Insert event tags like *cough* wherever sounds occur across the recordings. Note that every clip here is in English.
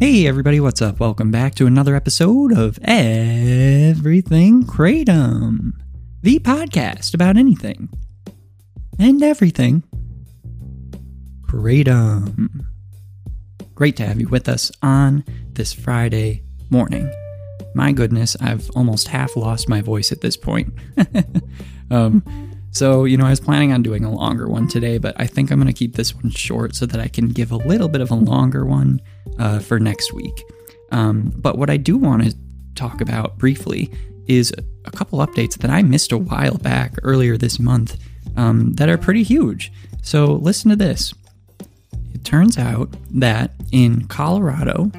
Hey everybody, what's up? Welcome back to another episode of Everything Kratom, the podcast about anything and everything Kratom. Great to have you with us on this Friday morning. My goodness, I've almost half lost my voice at this point. *laughs* um, so, you know, I was planning on doing a longer one today, but I think I'm going to keep this one short so that I can give a little bit of a longer one uh, for next week. Um, but what I do want to talk about briefly is a couple updates that I missed a while back earlier this month um, that are pretty huge. So, listen to this. It turns out that in Colorado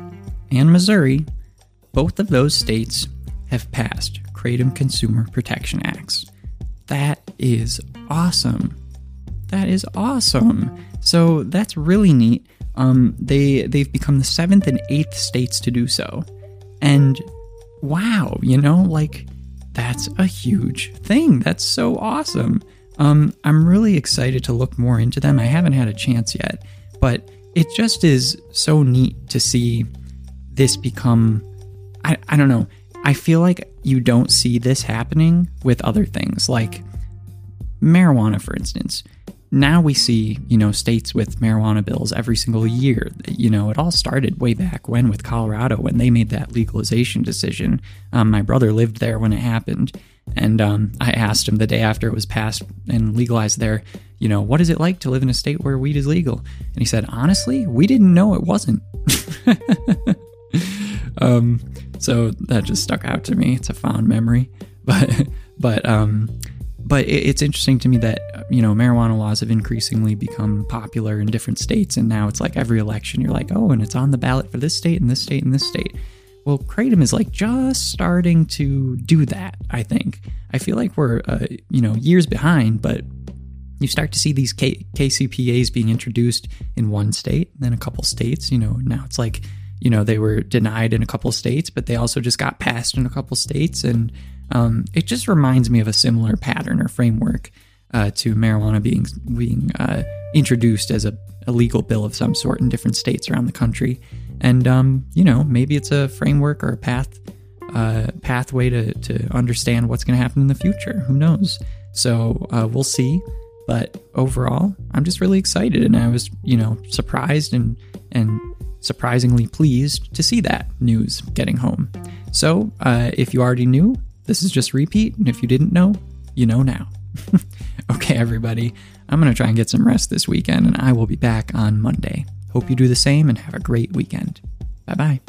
and Missouri, both of those states have passed Kratom Consumer Protection Acts. That is awesome. That is awesome. So that's really neat. Um, they they've become the seventh and eighth states to do so, and wow, you know, like that's a huge thing. That's so awesome. Um, I'm really excited to look more into them. I haven't had a chance yet, but it just is so neat to see this become. I, I don't know. I feel like you don't see this happening with other things like marijuana, for instance. Now we see, you know, states with marijuana bills every single year. You know, it all started way back when with Colorado when they made that legalization decision. Um, my brother lived there when it happened, and um, I asked him the day after it was passed and legalized there, you know, what is it like to live in a state where weed is legal? And he said, honestly, we didn't know it wasn't. *laughs* um, so that just stuck out to me. It's a fond memory, *laughs* but but um, but it's interesting to me that you know marijuana laws have increasingly become popular in different states, and now it's like every election you're like, oh, and it's on the ballot for this state and this state and this state. Well, kratom is like just starting to do that. I think I feel like we're uh, you know years behind, but you start to see these K- KCPAs being introduced in one state, then a couple states. You know, now it's like you know they were denied in a couple states, but they also just got passed in a couple states, and um, it just reminds me of a similar pattern or framework uh, to marijuana being being uh, introduced as a, a, legal bill of some sort in different states around the country. And um, you know, maybe it's a framework or a path uh, pathway to to understand what's going to happen in the future. Who knows? So uh, we'll see. But overall, I'm just really excited, and I was you know surprised and and surprisingly pleased to see that news getting home. So, uh, if you already knew, this is just repeat, and if you didn't know, you know now. *laughs* okay, everybody, I'm going to try and get some rest this weekend, and I will be back on Monday. Hope you do the same and have a great weekend. Bye bye.